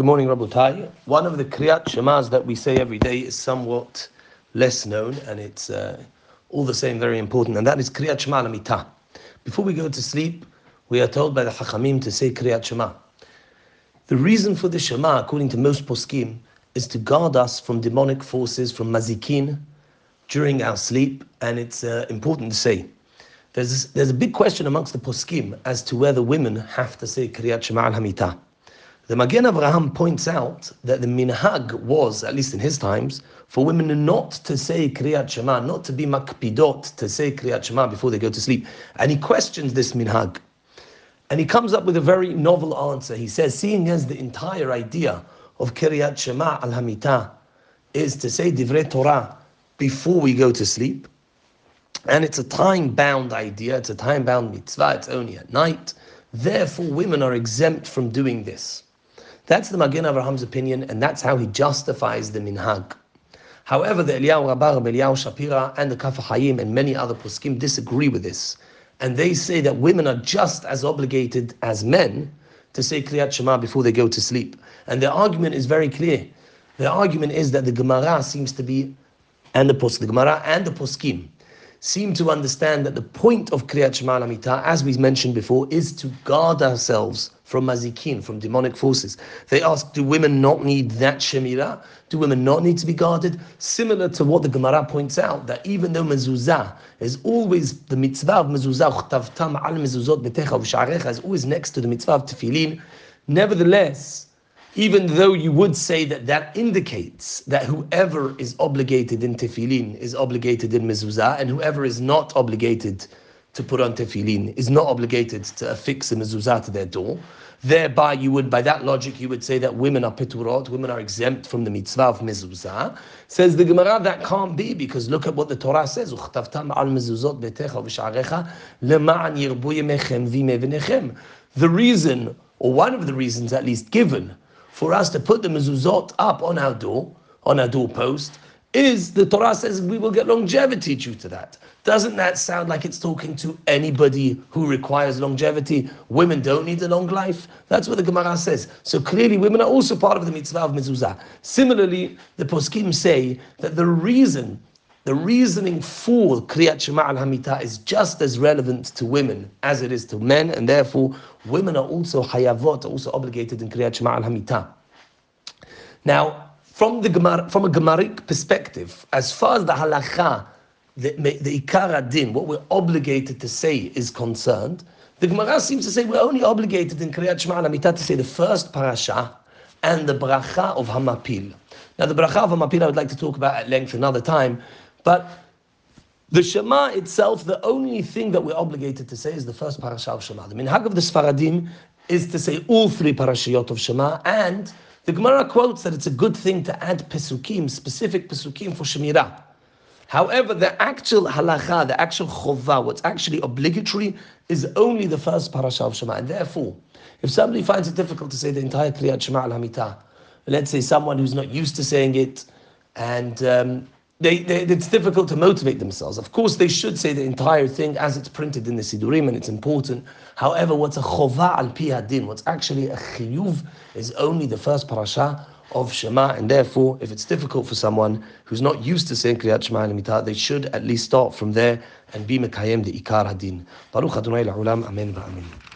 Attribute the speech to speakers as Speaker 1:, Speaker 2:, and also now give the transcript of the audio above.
Speaker 1: Good morning, Rabotai. One of the Kriyat Shemas that we say every day is somewhat less known, and it's uh, all the same very important, and that is Kriyat Shema Lamita. Before we go to sleep, we are told by the Chachamim to say Kriyat Shema. The reason for the Shema, according to most poskim, is to guard us from demonic forces, from mazikin, during our sleep, and it's uh, important to say. There's, there's a big question amongst the poskim as to whether women have to say Kriyat Shema al Hamita. The Magen Avraham points out that the minhag was, at least in his times, for women not to say Kriyat Shema, not to be makpidot, to say Kriyat Shema before they go to sleep. And he questions this minhag. And he comes up with a very novel answer. He says, seeing as the entire idea of Kriyat Shema al Hamita is to say Divrei Torah before we go to sleep, and it's a time bound idea, it's a time bound mitzvah, it's only at night. Therefore, women are exempt from doing this. That's the Magen Abraham's opinion, and that's how he justifies the minhag. However, the Eliyahu Rabbah, Eliyahu Shapira, and the Kaf Hayim, and many other poskim disagree with this, and they say that women are just as obligated as men to say Kriyat Shema before they go to sleep. And their argument is very clear. Their argument is that the Gemara seems to be, and the Pos, the Gemara and the poskim seem to understand that the point of Kriyat Shema Lamita, as we mentioned before, is to guard ourselves from mazikin, from demonic forces. They ask, do women not need that shemira? Do women not need to be guarded? Similar to what the Gemara points out, that even though mezuzah is always the mitzvah of mezuzah, al mezuzot betecha is always next to the mitzvah of tefillin. Nevertheless, even though you would say that that indicates that whoever is obligated in tefillin is obligated in mezuzah, and whoever is not obligated to put on tefillin is not obligated to affix a mezuzah to their door. Thereby, you would, by that logic, you would say that women are piturot, women are exempt from the mitzvah of mezuzah. Says the Gemara, that can't be because look at what the Torah says: al mezuzot betecha The reason, or one of the reasons at least given, for us to put the mezuzot up on our door, on our doorpost, is the Torah says we will get longevity due to that. Doesn't that sound like it's talking to anybody who requires longevity? Women don't need a long life. That's what the Gemara says. So clearly, women are also part of the mitzvah of mezuzah. Similarly, the poskim say that the reason, the reasoning for kriyat shema al hamita is just as relevant to women as it is to men, and therefore women are also hayavot, also obligated in kriyat shema al hamita. Now, from the Gemara, from a Gemaric perspective, as far as the halacha, the, the ikar din, what we're obligated to say is concerned, the Gemara seems to say we're only obligated in Kriyat Shema Lamita to say the first parasha and the bracha of Hamapil. Now, the bracha of Hamapil I would like to talk about at length another time, but the Shema itself, the only thing that we're obligated to say is the first parasha of Shema. The minhag of the Sfaradim is to say all three parashiyot of Shema and the Gemara quotes that it's a good thing to add pesukim, specific pesukim for Shemirah. However, the actual halacha, the actual chovah, what's actually obligatory, is only the first parasha of Shema. And therefore, if somebody finds it difficult to say the entire Kriyat Shema al Hamita, let's say someone who's not used to saying it, and um, they, they, it's difficult to motivate themselves. Of course, they should say the entire thing as it's printed in the Sidurim, and it's important. However, what's a chova al pi what's actually a chiyuv, is only the first parasha of Shema, and therefore, if it's difficult for someone who's not used to saying Kriyat Shema al they should at least start from there and be mekayem the ikar hadin. Baruch Adonai la'ulam, amen va'amen.